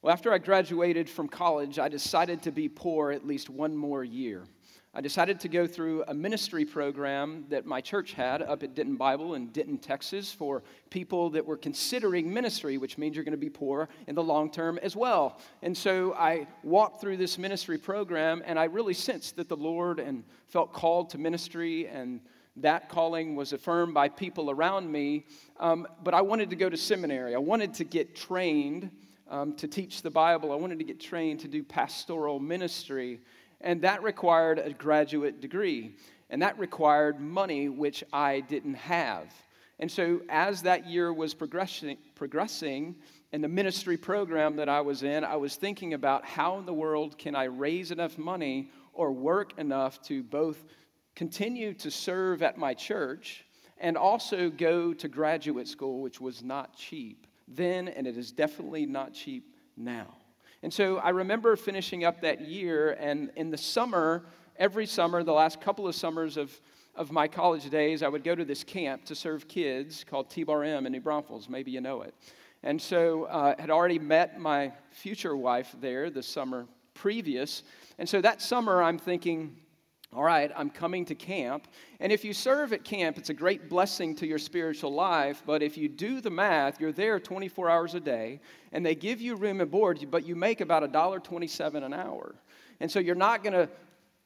Well, after I graduated from college, I decided to be poor at least one more year. I decided to go through a ministry program that my church had up at Denton Bible in Denton, Texas, for people that were considering ministry, which means you're going to be poor in the long term as well. And so I walked through this ministry program, and I really sensed that the Lord and felt called to ministry, and that calling was affirmed by people around me. Um, but I wanted to go to seminary. I wanted to get trained um, to teach the Bible. I wanted to get trained to do pastoral ministry, and that required a graduate degree, and that required money, which I didn't have. And so, as that year was progressing, progressing in the ministry program that I was in, I was thinking about how in the world can I raise enough money or work enough to both continue to serve at my church and also go to graduate school, which was not cheap then, and it is definitely not cheap now. And so I remember finishing up that year, and in the summer, every summer, the last couple of summers of, of my college days, I would go to this camp to serve kids called T-Bar M in New Braunfels. Maybe you know it. And so I uh, had already met my future wife there the summer previous. And so that summer, I'm thinking, all right, I'm coming to camp. And if you serve at camp, it's a great blessing to your spiritual life. But if you do the math, you're there 24 hours a day, and they give you room and board, but you make about $1.27 an hour. And so you're not going to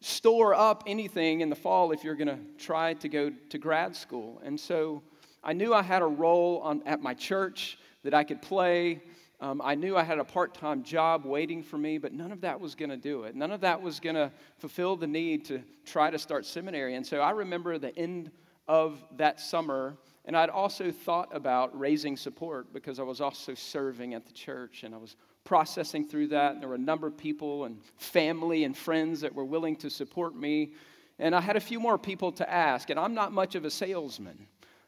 store up anything in the fall if you're going to try to go to grad school. And so I knew I had a role on, at my church that I could play. Um, I knew I had a part time job waiting for me, but none of that was going to do it. None of that was going to fulfill the need to try to start seminary. And so I remember the end of that summer, and I'd also thought about raising support because I was also serving at the church and I was processing through that. And there were a number of people and family and friends that were willing to support me. And I had a few more people to ask, and I'm not much of a salesman.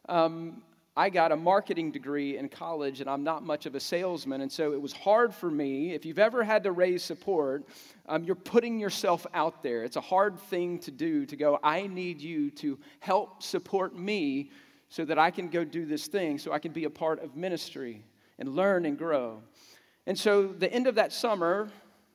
Um, I got a marketing degree in college and I'm not much of a salesman. And so it was hard for me. If you've ever had to raise support, um, you're putting yourself out there. It's a hard thing to do to go, I need you to help support me so that I can go do this thing, so I can be a part of ministry and learn and grow. And so the end of that summer,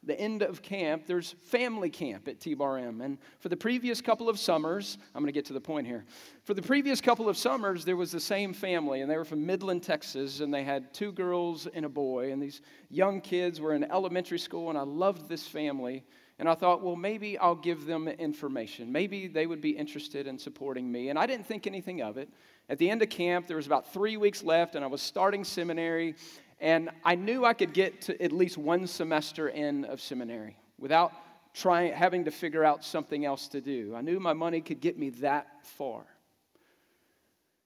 the end of camp, there's family camp at T-Bar And for the previous couple of summers, I'm going to get to the point here. For the previous couple of summers, there was the same family, and they were from Midland, Texas, and they had two girls and a boy. And these young kids were in elementary school, and I loved this family. And I thought, well, maybe I'll give them information. Maybe they would be interested in supporting me. And I didn't think anything of it. At the end of camp, there was about three weeks left, and I was starting seminary. And I knew I could get to at least one semester in of seminary without trying, having to figure out something else to do. I knew my money could get me that far.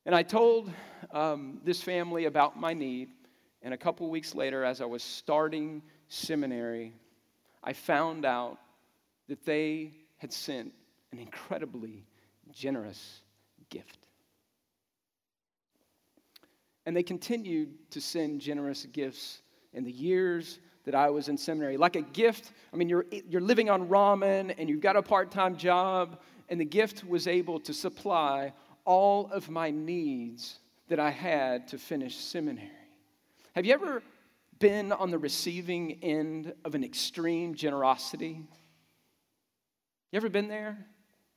And I told um, this family about my need. And a couple weeks later, as I was starting seminary, I found out that they had sent an incredibly generous gift. And they continued to send generous gifts in the years that I was in seminary. Like a gift, I mean, you're, you're living on ramen and you've got a part time job, and the gift was able to supply all of my needs that I had to finish seminary. Have you ever been on the receiving end of an extreme generosity? You ever been there?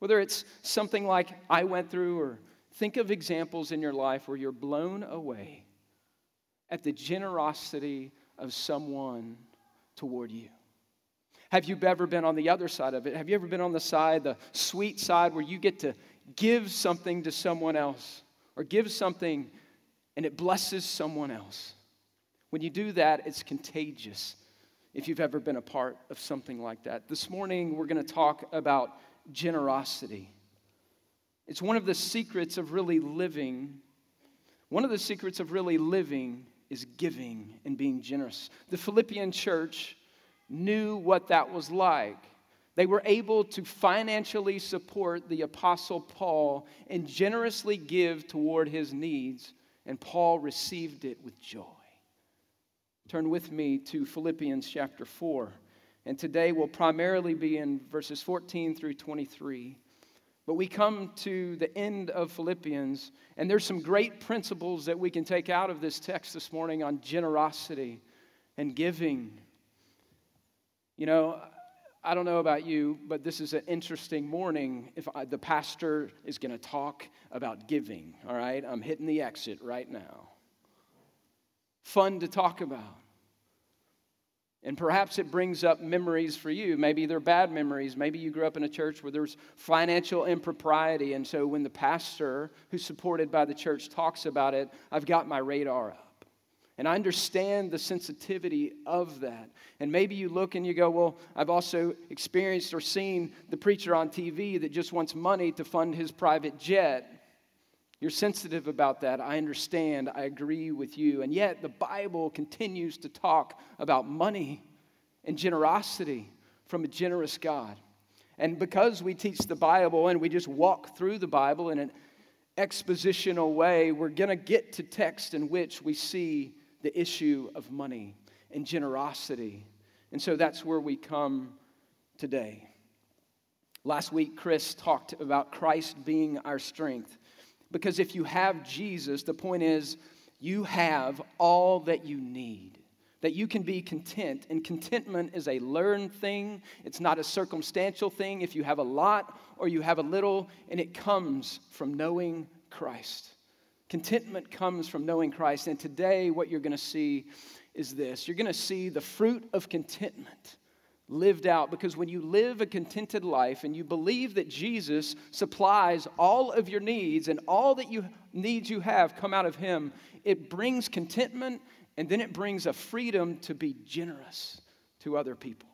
Whether it's something like I went through or Think of examples in your life where you're blown away at the generosity of someone toward you. Have you ever been on the other side of it? Have you ever been on the side, the sweet side, where you get to give something to someone else or give something and it blesses someone else? When you do that, it's contagious if you've ever been a part of something like that. This morning, we're going to talk about generosity. It's one of the secrets of really living. One of the secrets of really living is giving and being generous. The Philippian church knew what that was like. They were able to financially support the Apostle Paul and generously give toward his needs, and Paul received it with joy. Turn with me to Philippians chapter 4, and today we'll primarily be in verses 14 through 23. But we come to the end of Philippians, and there's some great principles that we can take out of this text this morning on generosity and giving You know, I don't know about you, but this is an interesting morning if I, the pastor is going to talk about giving, all right? I'm hitting the exit right now. Fun to talk about. And perhaps it brings up memories for you. Maybe they're bad memories. Maybe you grew up in a church where there's financial impropriety. And so when the pastor, who's supported by the church, talks about it, I've got my radar up. And I understand the sensitivity of that. And maybe you look and you go, Well, I've also experienced or seen the preacher on TV that just wants money to fund his private jet. You're sensitive about that. I understand. I agree with you. And yet, the Bible continues to talk about money and generosity from a generous God. And because we teach the Bible and we just walk through the Bible in an expositional way, we're going to get to text in which we see the issue of money and generosity. And so that's where we come today. Last week, Chris talked about Christ being our strength. Because if you have Jesus, the point is you have all that you need, that you can be content. And contentment is a learned thing, it's not a circumstantial thing. If you have a lot or you have a little, and it comes from knowing Christ. Contentment comes from knowing Christ. And today, what you're going to see is this you're going to see the fruit of contentment lived out because when you live a contented life and you believe that Jesus supplies all of your needs and all that you needs you have come out of him it brings contentment and then it brings a freedom to be generous to other people.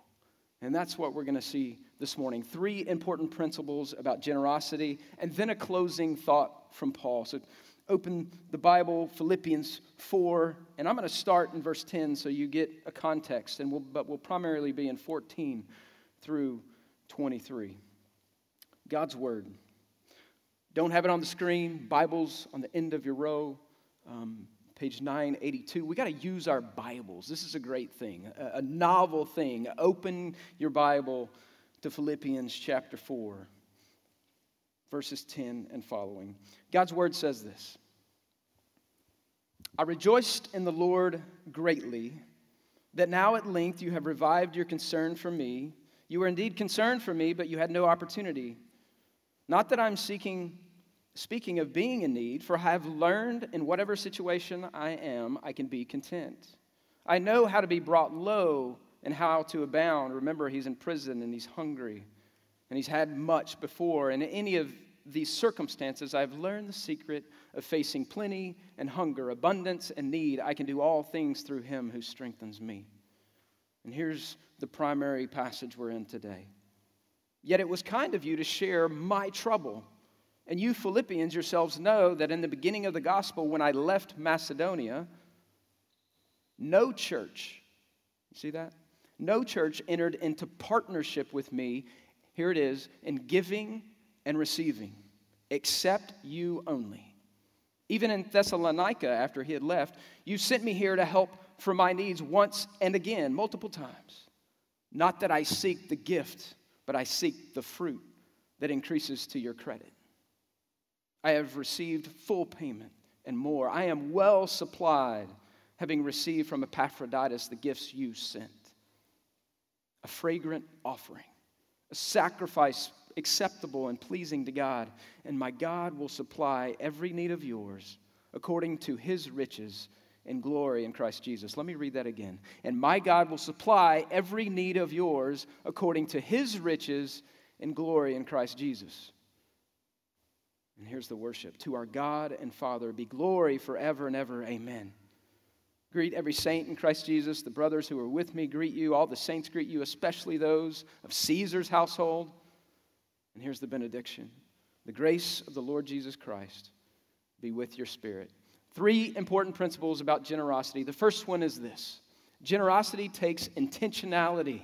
And that's what we're going to see this morning. Three important principles about generosity and then a closing thought from Paul. So open the Bible, Philippians 4, and I'm going to start in verse 10 so you get a context, and we'll, but we'll primarily be in 14 through 23. God's Word. Don't have it on the screen, Bibles on the end of your row, um, page 982. We got to use our Bibles. This is a great thing, a, a novel thing. Open your Bible to Philippians chapter 4 verses 10 and following. God's word says this I rejoiced in the Lord greatly that now at length you have revived your concern for me. You were indeed concerned for me, but you had no opportunity. Not that I'm seeking, speaking of being in need, for I have learned in whatever situation I am, I can be content. I know how to be brought low and how to abound. Remember, he's in prison and he's hungry and he's had much before. And in any of these circumstances, I've learned the secret of facing plenty and hunger, abundance and need. I can do all things through him who strengthens me. And here's the primary passage we're in today. Yet it was kind of you to share my trouble. And you Philippians yourselves know that in the beginning of the gospel, when I left Macedonia, no church, see that? No church entered into partnership with me here it is, in giving and receiving, except you only. Even in Thessalonica, after he had left, you sent me here to help for my needs once and again, multiple times. Not that I seek the gift, but I seek the fruit that increases to your credit. I have received full payment and more. I am well supplied, having received from Epaphroditus the gifts you sent a fragrant offering a sacrifice acceptable and pleasing to God, and my God will supply every need of yours according to his riches and glory in Christ Jesus. Let me read that again. And my God will supply every need of yours according to his riches and glory in Christ Jesus. And here's the worship To our God and Father be glory forever and ever. Amen. Greet every saint in Christ Jesus. The brothers who are with me greet you. All the saints greet you, especially those of Caesar's household. And here's the benediction The grace of the Lord Jesus Christ be with your spirit. Three important principles about generosity. The first one is this generosity takes intentionality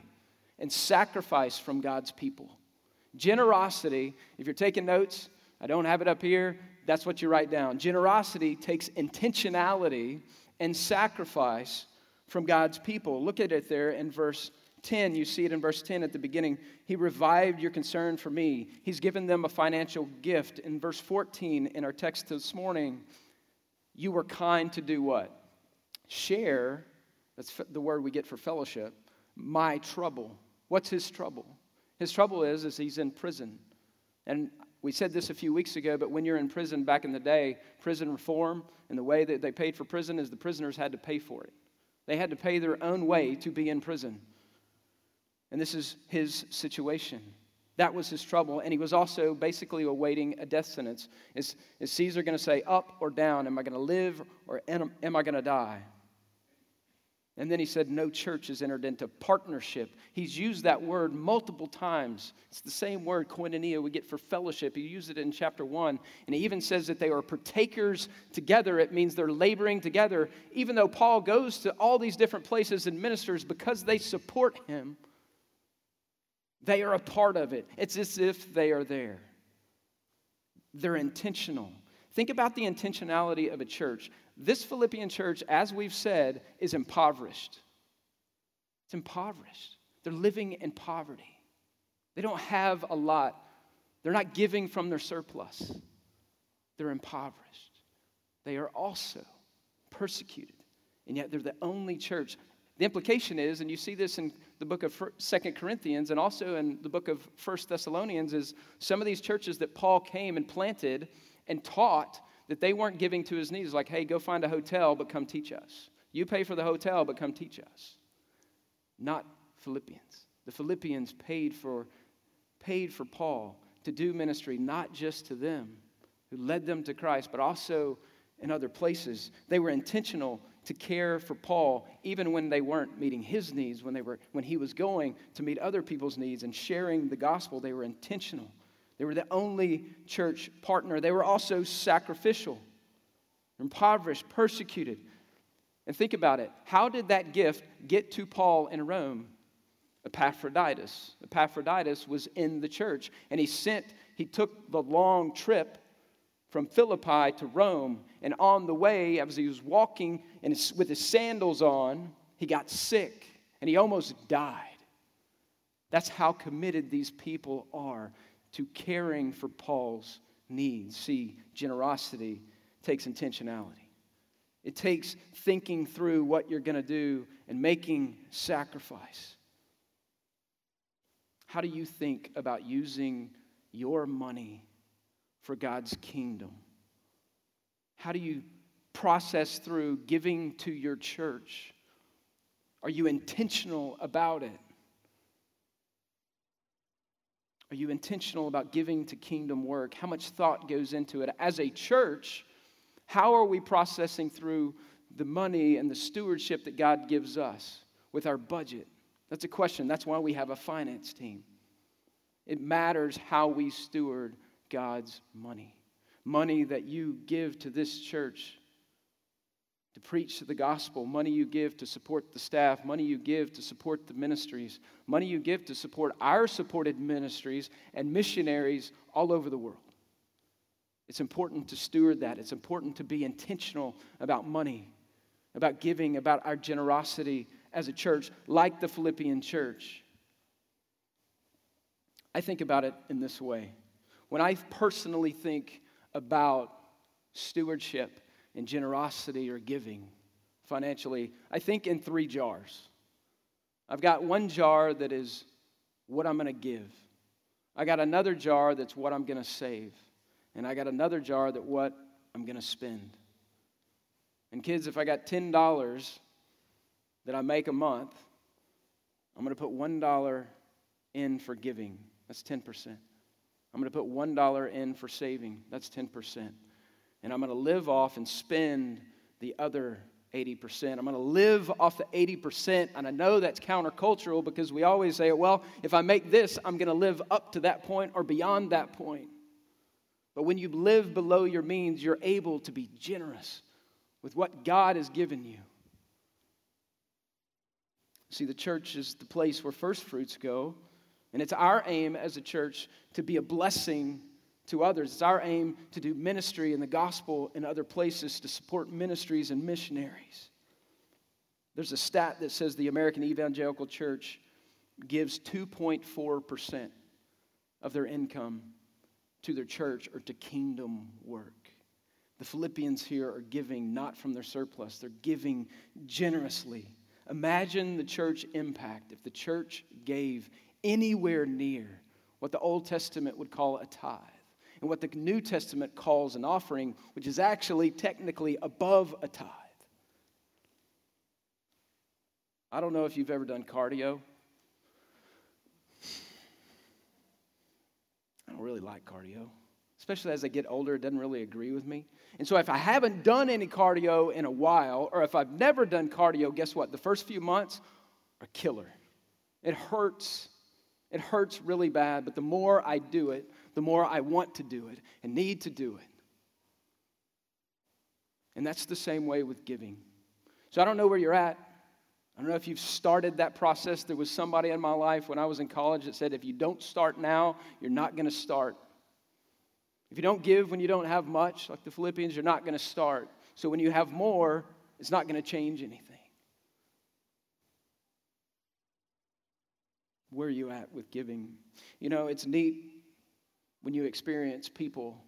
and sacrifice from God's people. Generosity, if you're taking notes, I don't have it up here, that's what you write down. Generosity takes intentionality and sacrifice from God's people. Look at it there in verse 10. You see it in verse 10 at the beginning. He revived your concern for me. He's given them a financial gift. In verse 14 in our text this morning, you were kind to do what? Share, that's the word we get for fellowship, my trouble. What's his trouble? His trouble is, is he's in prison. And we said this a few weeks ago, but when you're in prison back in the day, prison reform and the way that they paid for prison is the prisoners had to pay for it. They had to pay their own way to be in prison. And this is his situation. That was his trouble. And he was also basically awaiting a death sentence. Is, is Caesar going to say up or down? Am I going to live or am, am I going to die? And then he said, No church has entered into partnership. He's used that word multiple times. It's the same word, koinonia, we get for fellowship. He used it in chapter one. And he even says that they are partakers together. It means they're laboring together. Even though Paul goes to all these different places and ministers because they support him, they are a part of it. It's as if they are there. They're intentional. Think about the intentionality of a church. This Philippian church, as we've said, is impoverished. It's impoverished. They're living in poverty. They don't have a lot. They're not giving from their surplus. They're impoverished. They are also persecuted. And yet they're the only church. The implication is, and you see this in the book of Second Corinthians and also in the book of First Thessalonians, is some of these churches that Paul came and planted and taught that they weren't giving to his needs, like, hey, go find a hotel, but come teach us. You pay for the hotel, but come teach us. Not Philippians. The Philippians paid for, paid for Paul to do ministry, not just to them who led them to Christ, but also in other places. They were intentional to care for Paul, even when they weren't meeting his needs, when, they were, when he was going to meet other people's needs and sharing the gospel, they were intentional. They were the only church partner. They were also sacrificial, impoverished, persecuted. And think about it. How did that gift get to Paul in Rome? Epaphroditus. Epaphroditus was in the church, and he sent, he took the long trip from Philippi to Rome. And on the way, as he was walking and with his sandals on, he got sick and he almost died. That's how committed these people are to caring for Paul's needs. See, generosity takes intentionality. It takes thinking through what you're going to do and making sacrifice. How do you think about using your money for God's kingdom? How do you process through giving to your church? Are you intentional about it? Are you intentional about giving to kingdom work? How much thought goes into it? As a church, how are we processing through the money and the stewardship that God gives us with our budget? That's a question. That's why we have a finance team. It matters how we steward God's money. Money that you give to this church to preach the gospel, money you give to support the staff, money you give to support the ministries, money you give to support our supported ministries and missionaries all over the world. It's important to steward that. It's important to be intentional about money, about giving, about our generosity as a church, like the Philippian church. I think about it in this way. When I personally think about stewardship, in generosity or giving financially, I think in three jars. I've got one jar that is what I'm going to give. I got another jar that's what I'm going to save. And I got another jar that what I'm going to spend. And kids, if I got $10 that I make a month, I'm going to put $1 in for giving. That's 10%. I'm going to put $1 in for saving. That's 10% and I'm going to live off and spend the other 80%. I'm going to live off the 80%. And I know that's countercultural because we always say, well, if I make this, I'm going to live up to that point or beyond that point. But when you live below your means, you're able to be generous with what God has given you. See, the church is the place where first fruits go. And it's our aim as a church to be a blessing to others. It's our aim to do ministry in the gospel in other places to support ministries and missionaries. There's a stat that says the American Evangelical Church gives 2.4% of their income to their church or to kingdom work. The Philippians here are giving not from their surplus, they're giving generously Imagine the church impact if the church gave anywhere near what the Old Testament would call a tithe and what the New Testament calls an offering, which is actually technically above a tithe. I don't know if you've ever done cardio. I don't really like cardio, especially as I get older, it doesn't really agree with me. And so, if I haven't done any cardio in a while, or if I've never done cardio, guess what? The first few months are killer. It hurts. It hurts really bad, but the more I do it, the more I want to do it and need to do it. And that's the same way with giving. So I don't know where you're at. I don't know if you've started that process. There was somebody in my life when I was in college that said, if you don't start now, you're not going to start. If you don't give when you don't have much, like the Philippians, you're not going to start. So when you have more, it's not going to change anything. Where are you at with giving? You know, it's neat when you experience people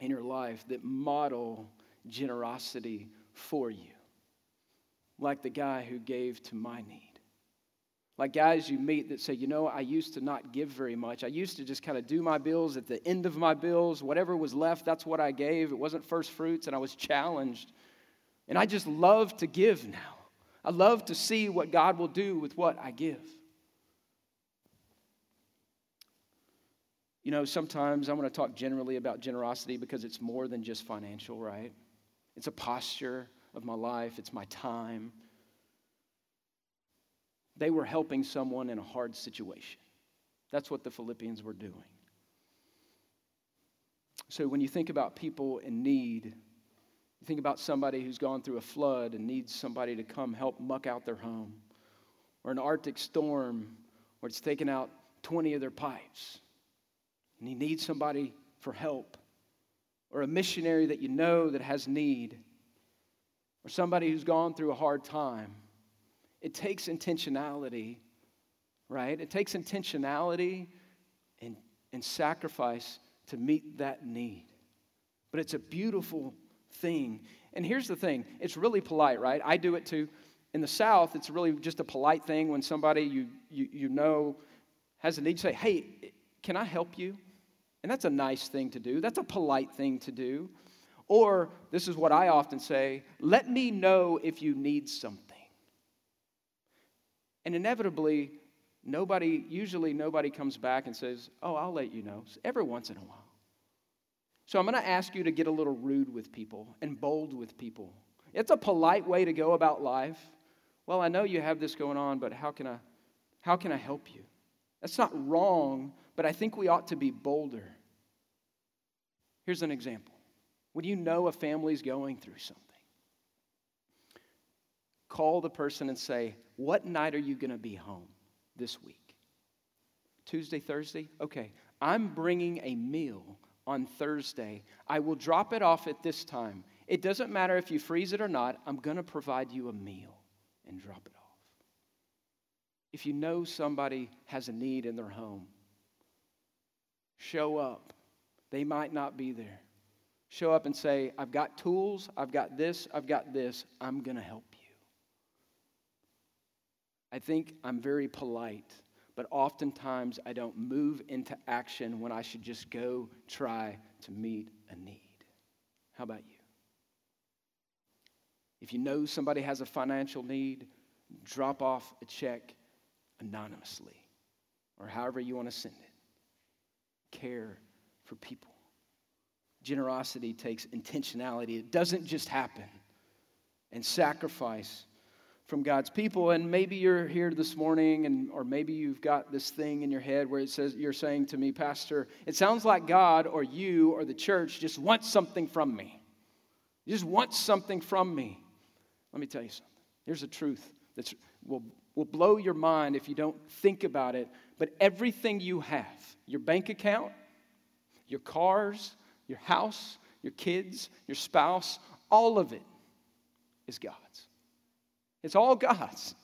in your life that model generosity for you, like the guy who gave to my need. Like guys you meet that say, you know, I used to not give very much. I used to just kind of do my bills at the end of my bills. Whatever was left, that's what I gave. It wasn't first fruits, and I was challenged. And I just love to give now. I love to see what God will do with what I give. You know, sometimes I want to talk generally about generosity because it's more than just financial, right? It's a posture of my life, it's my time, they were helping someone in a hard situation. That's what the Philippians were doing. So when you think about people in need, you think about somebody who's gone through a flood and needs somebody to come help muck out their home, or an Arctic storm where it's taken out 20 of their pipes, and he needs somebody for help, or a missionary that you know that has need, or somebody who's gone through a hard time it takes intentionality, right? It takes intentionality and, and sacrifice to meet that need. But it's a beautiful thing. And here's the thing it's really polite, right? I do it too. In the South, it's really just a polite thing when somebody you, you, you know has a need to say, hey, can I help you? And that's a nice thing to do. That's a polite thing to do. Or, this is what I often say let me know if you need something. And inevitably, nobody, usually nobody comes back and says, Oh, I'll let you know, every once in a while. So I'm going to ask you to get a little rude with people and bold with people. It's a polite way to go about life. Well, I know you have this going on, but how can I, how can I help you? That's not wrong, but I think we ought to be bolder. Here's an example. When you know a family's going through something, call the person and say, what night are you going to be home this week? Tuesday, Thursday? Okay. I'm bringing a meal on Thursday. I will drop it off at this time. It doesn't matter if you freeze it or not, I'm going to provide you a meal and drop it off. If you know somebody has a need in their home, show up. They might not be there. Show up and say, I've got tools, I've got this, I've got this, I'm going to help you. I think I'm very polite, but oftentimes I don't move into action when I should just go try to meet a need. How about you? If you know somebody has a financial need, drop off a check anonymously or however you want to send it. Care for people. Generosity takes intentionality, it doesn't just happen. And sacrifice from God's people. And maybe you're here this morning, and, or maybe you've got this thing in your head where it says, you're saying to me, Pastor, it sounds like God or you or the church just wants something from me. You just want something from me. Let me tell you something. Here's a truth that will, will blow your mind if you don't think about it. But everything you have, your bank account, your cars, your house, your kids, your spouse, all of it is God's. It's all God's.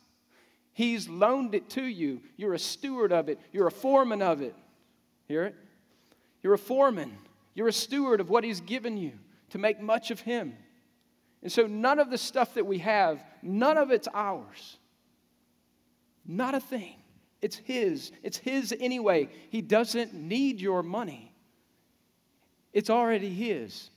He's loaned it to you. You're a steward of it, you're a foreman of it. Hear it? You're a foreman. You're a steward of what He's given you to make much of Him. And so, none of the stuff that we have, none of it's ours. Not a thing. It's His. It's His anyway. He doesn't need your money, it's already His.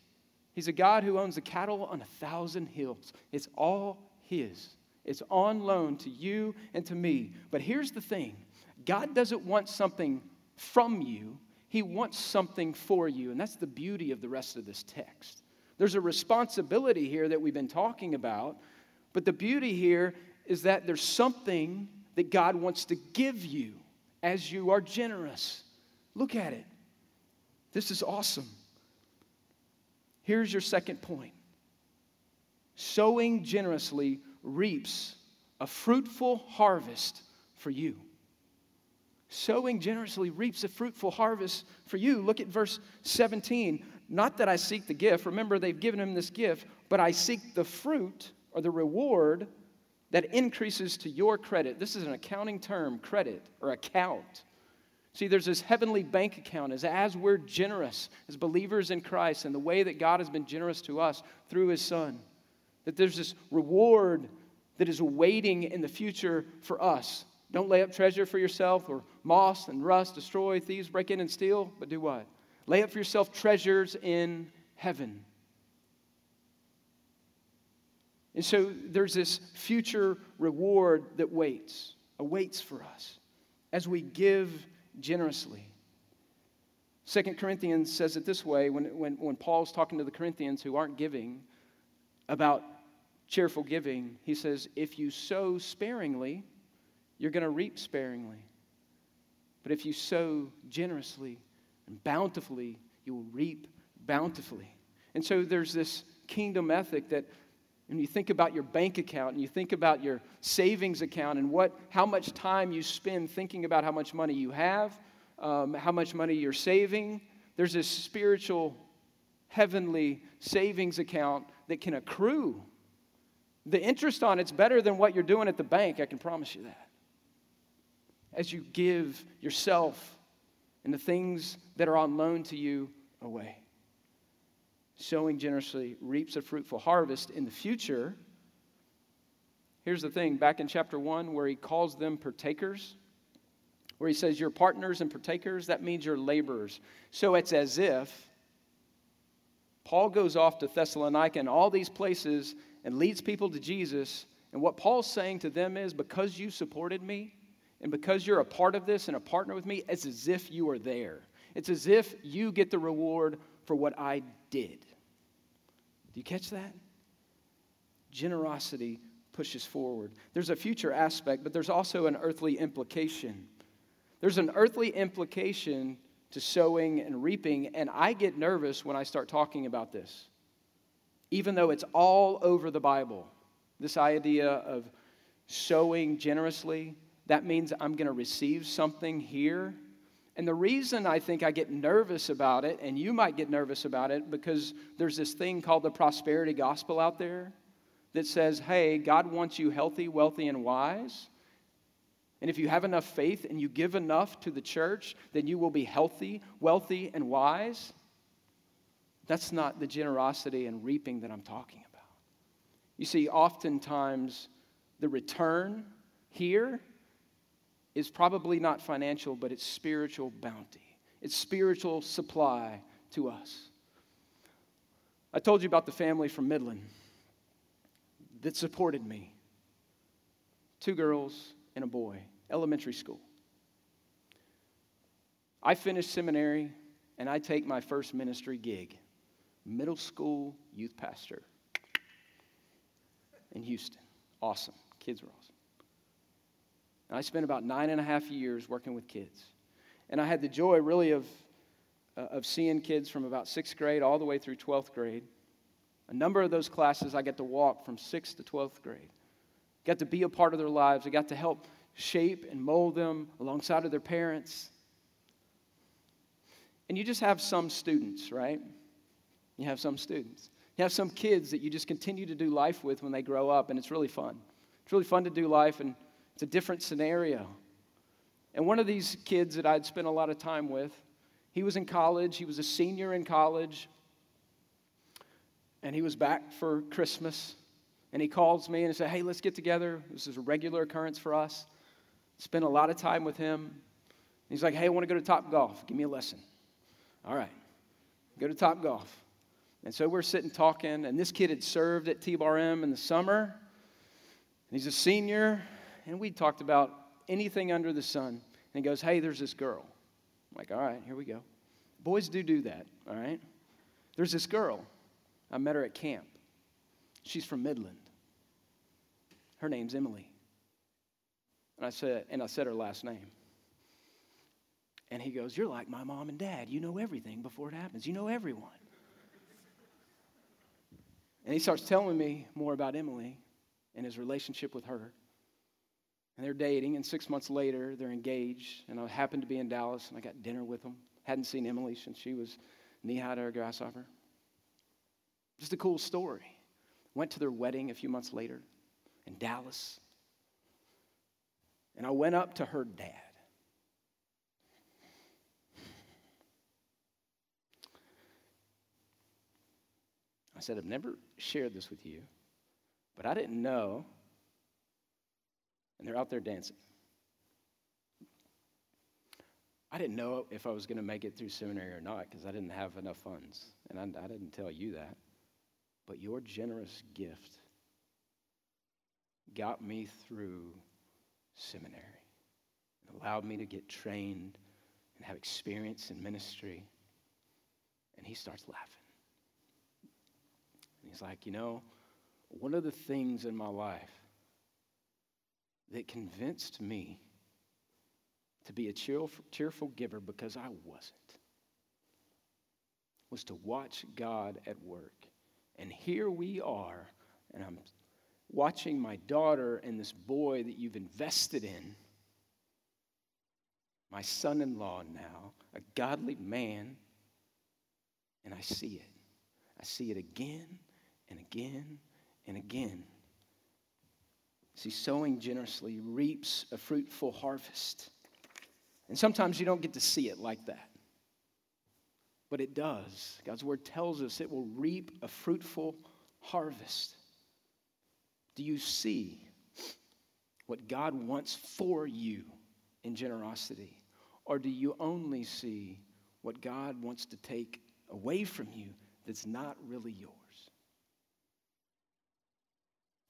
He's a God who owns the cattle on a thousand hills. It's all His. It's on loan to you and to me. But here's the thing God doesn't want something from you, He wants something for you. And that's the beauty of the rest of this text. There's a responsibility here that we've been talking about, but the beauty here is that there's something that God wants to give you as you are generous. Look at it. This is awesome. Here's your second point sowing generously reaps a fruitful harvest for you. Sowing generously reaps a fruitful harvest for you. Look at verse 17. Not that I seek the gift, remember, they've given him this gift, but I seek the fruit or the reward that increases to your credit. This is an accounting term, credit or account. See, there's this heavenly bank account as, as we're generous as believers in Christ and the way that God has been generous to us through his Son, that there's this reward that is awaiting in the future for us. Don't lay up treasure for yourself or moss and rust destroy, thieves break in and steal, but do what? Lay up for yourself treasures in heaven. And so there's this future reward that waits, awaits for us as we give generously. Second Corinthians says it this way when, when, when Paul's talking to the Corinthians who aren't giving about cheerful giving, he says, If you sow sparingly, you're going to reap sparingly. But if you sow generously and bountifully, you will reap bountifully. And so there's this kingdom ethic that when you think about your bank account and you think about your savings account and what, how much time you spend thinking about how much money you have, um, how much money you're saving, there's this spiritual, heavenly savings account that can accrue the interest on it's better than what you're doing at the bank, I can promise you that. As you give yourself and the things that are on loan to you away. Sowing generously reaps a fruitful harvest in the future. Here's the thing back in chapter 1, where he calls them partakers, where he says, You're partners and partakers, that means you're laborers. So it's as if Paul goes off to Thessalonica and all these places and leads people to Jesus. And what Paul's saying to them is because you supported me and because you're a part of this and a partner with me, it's as if you are there. It's as if you get the reward for what I did. Do you catch that? Generosity pushes forward. There's a future aspect, but there's also an earthly implication. There's an earthly implication to sowing and reaping, and I get nervous when I start talking about this even though it's all over the Bible. This idea of sowing generously, that means I'm going to receive something here. And the reason I think I get nervous about it, and you might get nervous about it, because there's this thing called the prosperity gospel out there that says, hey, God wants you healthy, wealthy, and wise. And if you have enough faith and you give enough to the church, then you will be healthy, wealthy, and wise. That's not the generosity and reaping that I'm talking about. You see, oftentimes the return here is probably not financial, but it's spiritual bounty, it's spiritual supply to us. I told you about the family from Midland that supported me two girls and a boy, elementary school. I finished seminary and I take my first ministry gig middle school youth pastor in Houston. Awesome. Kids were awesome. And I spent about nine and a half years working with kids. And I had the joy, really, of, uh, of seeing kids from about sixth grade all the way through 12th grade. A number of those classes I get to walk from sixth to 12th grade. Got to be a part of their lives. I got to help shape and mold them alongside of their parents. And you just have some students, right? You have some students. You have some kids that you just continue to do life with when they grow up, and it's really fun. It's really fun to do life, and it's a different scenario. And one of these kids that I'd spent a lot of time with, he was in college, he was a senior in college, and he was back for Christmas. And he calls me and he said, Hey, let's get together. This is a regular occurrence for us. Spent a lot of time with him. He's like, hey, I want to go to Topgolf. Give me a lesson. All right. Go to Topgolf. And so we're sitting talking, and this kid had served at T-Bar M in the summer. And he's a senior, and we talked about anything under the sun. And he goes, Hey, there's this girl. I'm like, All right, here we go. Boys do do that, all right? There's this girl. I met her at camp. She's from Midland. Her name's Emily. And I said, and I said her last name. And he goes, You're like my mom and dad. You know everything before it happens. You know everyone. And he starts telling me more about Emily and his relationship with her. And they're dating, and six months later, they're engaged. And I happened to be in Dallas, and I got dinner with them. Hadn't seen Emily since she was knee high to a grasshopper. Just a cool story. Went to their wedding a few months later in Dallas. And I went up to her dad. I said, I've never shared this with you, but I didn't know. And they're out there dancing. I didn't know if I was going to make it through seminary or not because I didn't have enough funds. And I, I, didn't tell you that. But your generous gift got me through seminary and allowed me to get trained and have experience in ministry. And he starts laughing. And he's like, you know, one of the things in my life that convinced me to be a cheerful, cheerful giver because I wasn't was to watch God at work. And here we are, and I'm watching my daughter and this boy that you've invested in, my son in law now, a godly man, and I see it. I see it again and again and again. See, sowing generously reaps a fruitful harvest. And sometimes you don't get to see it like that. But it does. God's word tells us it will reap a fruitful harvest. Do you see what God wants for you in generosity? Or do you only see what God wants to take away from you that's not really yours?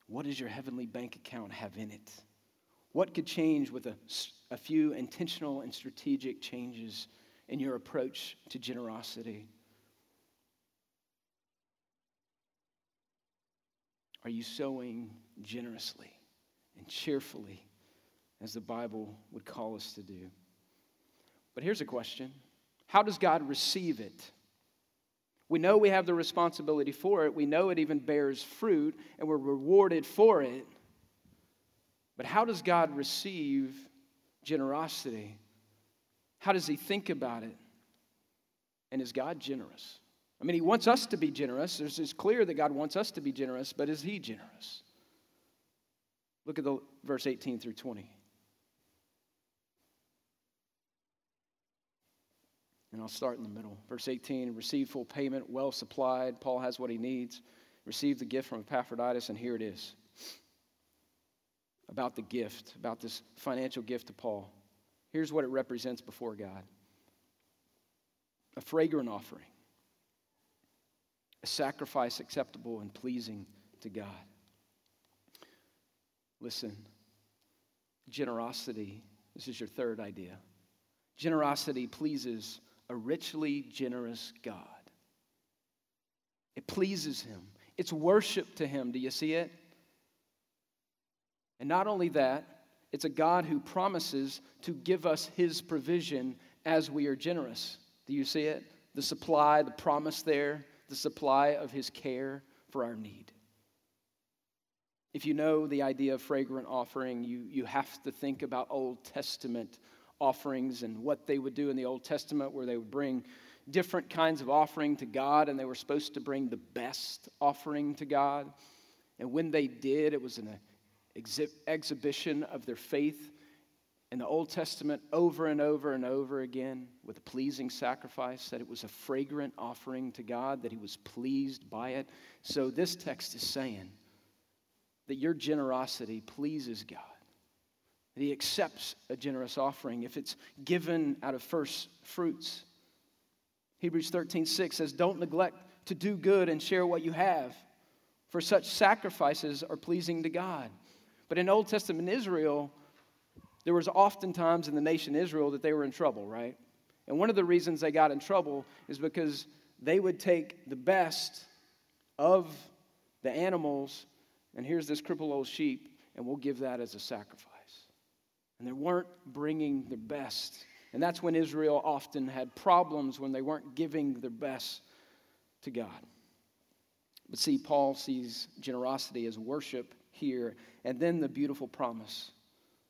What does your heavenly bank account have in it? What could change with a, a few intentional and strategic changes in your approach to generosity? Are you sowing generously and cheerfully as the Bible would call us to do? But here's a question How does God receive it? We know we have the responsibility for it. We know it even bears fruit and we're rewarded for it. But how does God receive generosity? How does He think about it? And is God generous? I mean, He wants us to be generous. It's clear that God wants us to be generous, but is He generous? Look at the verse 18 through 20. And I'll start in the middle. Verse 18 receive full payment, well supplied. Paul has what he needs. Receive the gift from Epaphroditus, and here it is about the gift, about this financial gift to Paul. Here's what it represents before God a fragrant offering, a sacrifice acceptable and pleasing to God. Listen, generosity, this is your third idea. Generosity pleases a richly generous God. It pleases him. It's worship to him. Do you see it? And not only that, it's a God who promises to give us his provision as we are generous. Do you see it? The supply, the promise there, the supply of his care for our need. If you know the idea of fragrant offering, you, you have to think about Old Testament offerings and what they would do in the Old Testament, where they would bring different kinds of offering to God, and they were supposed to bring the best offering to God. And when they did, it was an exhi- exhibition of their faith in the Old Testament over and over and over again with a pleasing sacrifice, that it was a fragrant offering to God, that He was pleased by it. So this text is saying that your generosity pleases God he accepts a generous offering if it's given out of first fruits. Hebrews 13, 6 says, Don't neglect to do good and share what you have, for such sacrifices are pleasing to God. But in Old Testament Israel, there was oftentimes in the nation Israel that they were in trouble, right? And one of the reasons they got in trouble is because they would take the best of the animals, and here's this crippled old sheep, and we'll give that as a sacrifice. And they weren't bringing their best. And that's when Israel often had problems when they weren't giving their best to God. But see, Paul sees generosity as worship here, and then the beautiful promise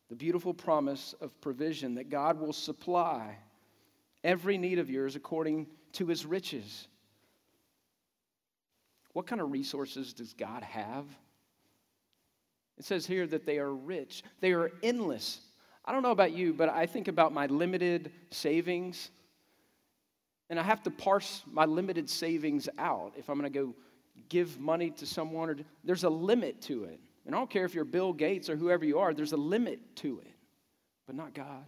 the beautiful promise of provision that God will supply every need of yours according to his riches. What kind of resources does God have? It says here that they are rich, they are endless. I don't know about you, but I think about my limited savings, and I have to parse my limited savings out if I'm going to go give money to someone. Or there's a limit to it. And I don't care if you're Bill Gates or whoever you are, there's a limit to it, but not God.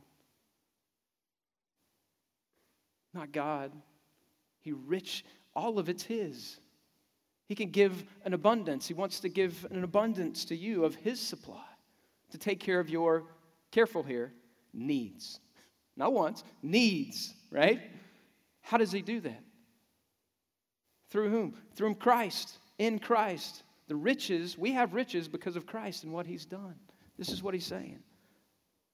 Not God. He rich, all of it's His. He can give an abundance. He wants to give an abundance to you of His supply to take care of your careful here, needs. Not wants, needs, right? How does he do that? Through whom? Through Christ, in Christ. The riches, we have riches because of Christ and what he's done. This is what he's saying.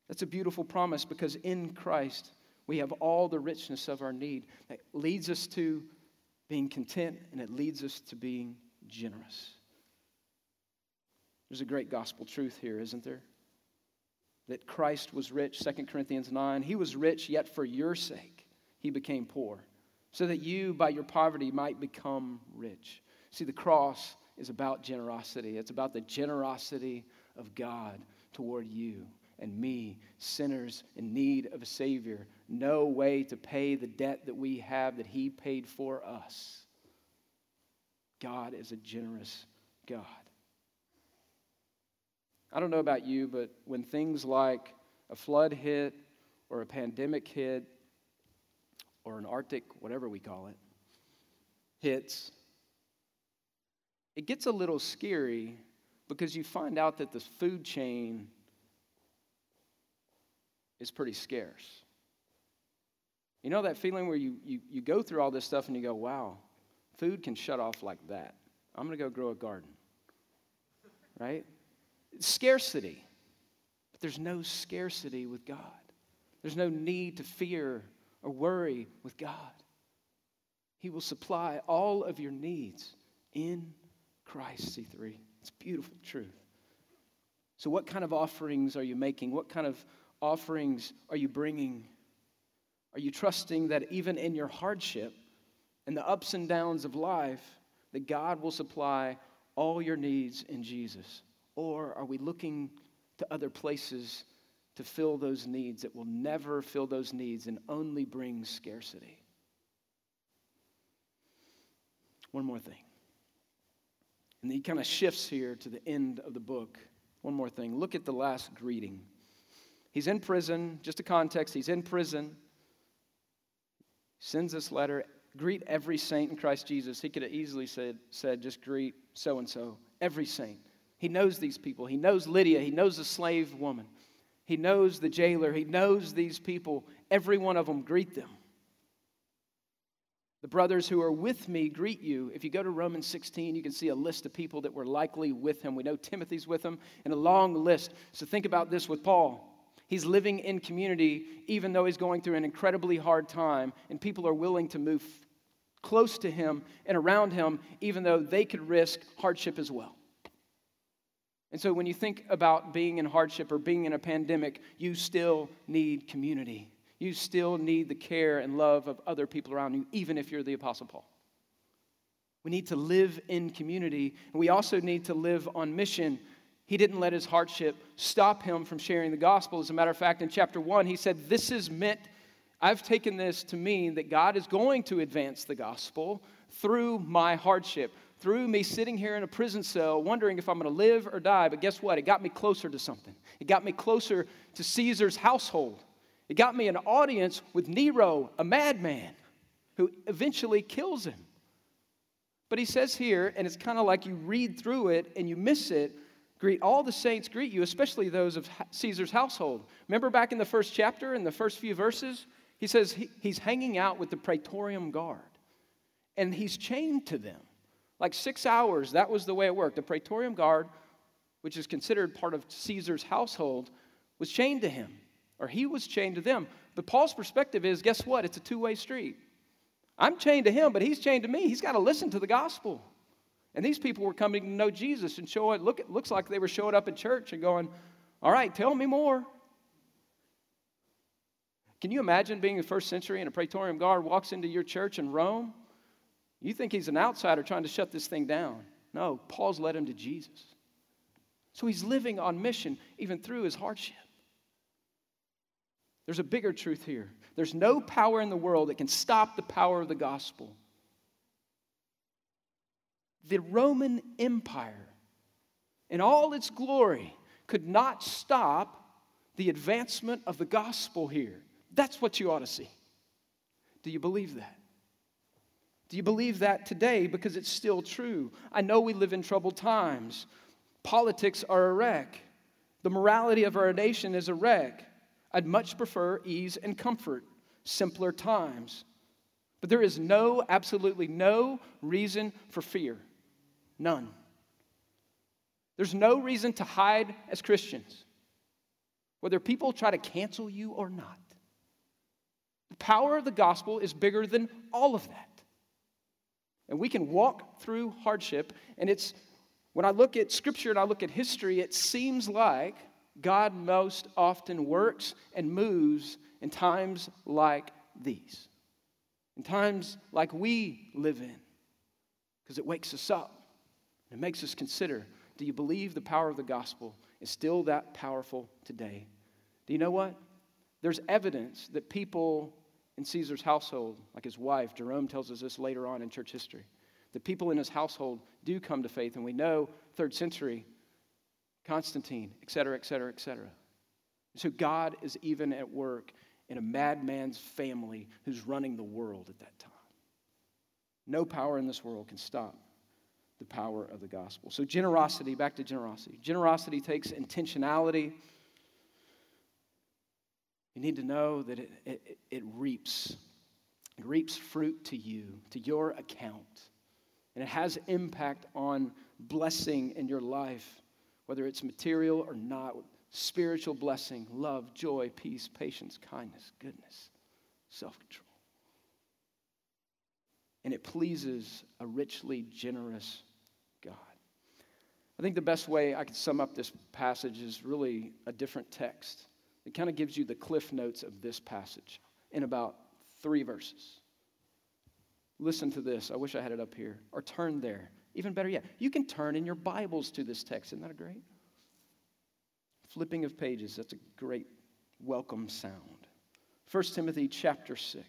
That's a beautiful promise because in Christ we have all the richness of our need. That leads us to being content and it leads us to being generous. There's a great gospel truth here, isn't there? That Christ was rich, 2 Corinthians 9. He was rich, yet for your sake he became poor, so that you, by your poverty, might become rich. See, the cross is about generosity, it's about the generosity of God toward you and me, sinners in need of a Savior. No way to pay the debt that we have that He paid for us. God is a generous God. I don't know about you, but when things like a flood hit or a pandemic hit or an Arctic, whatever we call it, hits, it gets a little scary because you find out that the food chain is pretty scarce. You know that feeling where you, you, you go through all this stuff and you go, wow, food can shut off like that. I'm going to go grow a garden. Right? Scarcity. But there's no scarcity with God. There's no need to fear or worry with God. He will supply all of your needs in Christ, C3. It's beautiful truth. So, what kind of offerings are you making? What kind of offerings are you bringing? Are you trusting that even in your hardship and the ups and downs of life, that God will supply all your needs in Jesus? Or are we looking to other places to fill those needs that will never fill those needs and only bring scarcity? One more thing. And he kind of shifts here to the end of the book. One more thing. Look at the last greeting. He's in prison, just a context, he's in prison. Sends this letter, greet every saint in Christ Jesus. He could have easily said, said just greet so and so, every saint. He knows these people. He knows Lydia. He knows the slave woman. He knows the jailer. He knows these people. Every one of them greet them. The brothers who are with me greet you. If you go to Romans 16, you can see a list of people that were likely with him. We know Timothy's with him, and a long list. So think about this with Paul. He's living in community even though he's going through an incredibly hard time, and people are willing to move close to him and around him even though they could risk hardship as well. And so when you think about being in hardship or being in a pandemic, you still need community. You still need the care and love of other people around you, even if you're the Apostle Paul. We need to live in community, and we also need to live on mission. He didn't let his hardship stop him from sharing the gospel. As a matter of fact, in chapter one, he said, This is meant, I've taken this to mean that God is going to advance the gospel through my hardship, through me sitting here in a prison cell, wondering if I'm going to live or die. But guess what? It got me closer to something. It got me closer to Caesar's household. It got me an audience with Nero, a madman, who eventually kills him. But he says here, and it's kind of like you read through it and you miss it. Greet all the saints, greet you, especially those of Caesar's household. Remember back in the first chapter, in the first few verses, he says he, he's hanging out with the Praetorium Guard, and he's chained to them. Like six hours, that was the way it worked. The Praetorium Guard, which is considered part of Caesar's household, was chained to him, or he was chained to them. But Paul's perspective is guess what? It's a two way street. I'm chained to him, but he's chained to me. He's got to listen to the gospel. And these people were coming to know Jesus and show it. Look, it looks like they were showing up at church and going, All right, tell me more. Can you imagine being the first century and a Praetorian Guard walks into your church in Rome? You think he's an outsider trying to shut this thing down. No, Paul's led him to Jesus. So he's living on mission even through his hardship. There's a bigger truth here. There's no power in the world that can stop the power of the gospel. The Roman Empire, in all its glory, could not stop the advancement of the gospel here. That's what you ought to see. Do you believe that? Do you believe that today? Because it's still true. I know we live in troubled times. Politics are a wreck. The morality of our nation is a wreck. I'd much prefer ease and comfort, simpler times. But there is no, absolutely no reason for fear. None. There's no reason to hide as Christians, whether people try to cancel you or not. The power of the gospel is bigger than all of that. And we can walk through hardship, and it's when I look at scripture and I look at history, it seems like God most often works and moves in times like these, in times like we live in, because it wakes us up. It makes us consider do you believe the power of the gospel is still that powerful today? Do you know what? There's evidence that people in Caesar's household, like his wife, Jerome tells us this later on in church history, the people in his household do come to faith. And we know, third century, Constantine, et cetera, et cetera, et cetera. So God is even at work in a madman's family who's running the world at that time. No power in this world can stop the power of the gospel. So, generosity, back to generosity. Generosity takes intentionality. You need to know that it, it, it reaps. It reaps fruit to you, to your account. And it has impact on blessing in your life, whether it's material or not. Spiritual blessing, love, joy, peace, patience, kindness, goodness, self control. And it pleases a richly generous God. I think the best way I could sum up this passage is really a different text. It kind of gives you the cliff notes of this passage in about three verses. Listen to this. I wish I had it up here. Or turn there. Even better yet, you can turn in your Bibles to this text. Isn't that great? Flipping of pages, that's a great welcome sound. 1 Timothy chapter 6,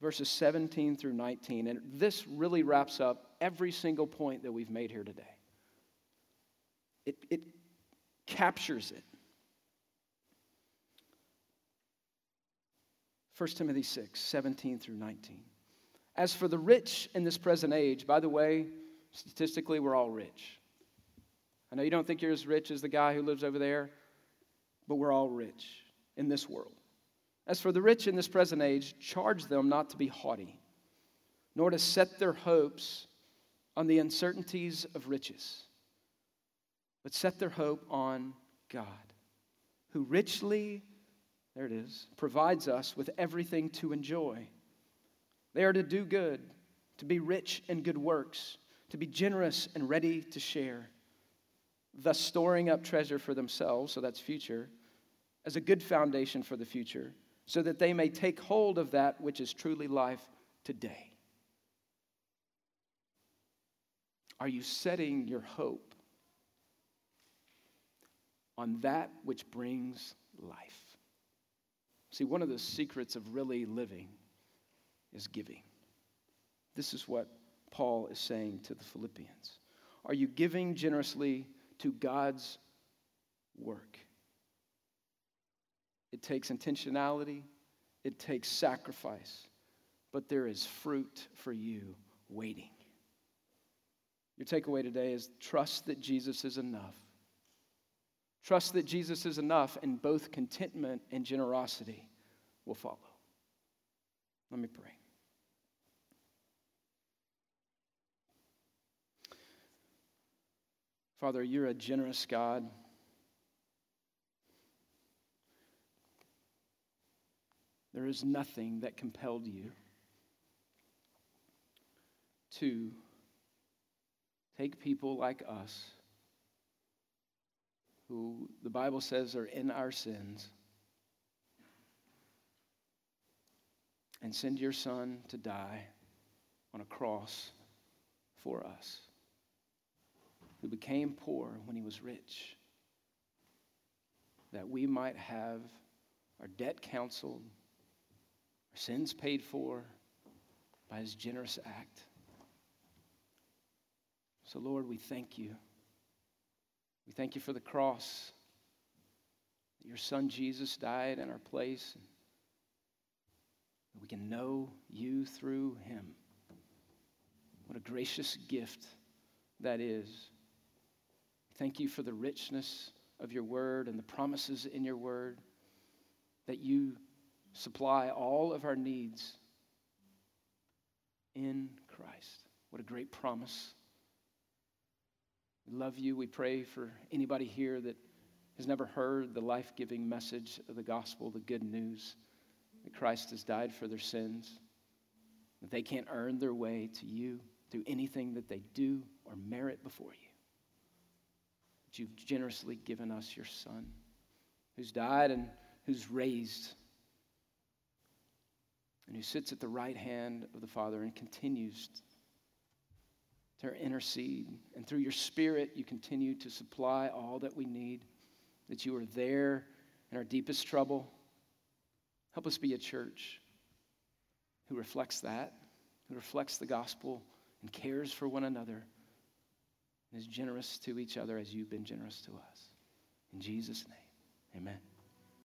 verses 17 through 19. And this really wraps up every single point that we've made here today. It, it captures it. 1 Timothy 6, 17 through 19. As for the rich in this present age, by the way, statistically, we're all rich. I know you don't think you're as rich as the guy who lives over there, but we're all rich in this world. As for the rich in this present age, charge them not to be haughty, nor to set their hopes on the uncertainties of riches, but set their hope on God, who richly there it is, provides us with everything to enjoy. They are to do good, to be rich in good works, to be generous and ready to share, thus storing up treasure for themselves, so that's future, as a good foundation for the future, so that they may take hold of that which is truly life today. Are you setting your hope on that which brings life? See, one of the secrets of really living is giving. This is what Paul is saying to the Philippians? Are you giving generously to God's work? It takes intentionality, it takes sacrifice, but there is fruit for you waiting. Your takeaway today is trust that Jesus is enough. Trust that Jesus is enough, and both contentment and generosity will follow. Let me pray. Father, you're a generous God. There is nothing that compelled you to take people like us who the Bible says are in our sins and send your son to die on a cross for us, who became poor when he was rich, that we might have our debt canceled, our sins paid for by his generous act. So, Lord, we thank you. Thank you for the cross. Your son Jesus died in our place. We can know you through him. What a gracious gift that is. Thank you for the richness of your word and the promises in your word that you supply all of our needs in Christ. What a great promise. We love you. We pray for anybody here that has never heard the life giving message of the gospel, the good news that Christ has died for their sins, that they can't earn their way to you through anything that they do or merit before you. That you've generously given us your Son, who's died and who's raised, and who sits at the right hand of the Father and continues to intercede. And through your Spirit, you continue to supply all that we need, that you are there in our deepest trouble. Help us be a church who reflects that, who reflects the gospel and cares for one another and is generous to each other as you've been generous to us. In Jesus' name, amen.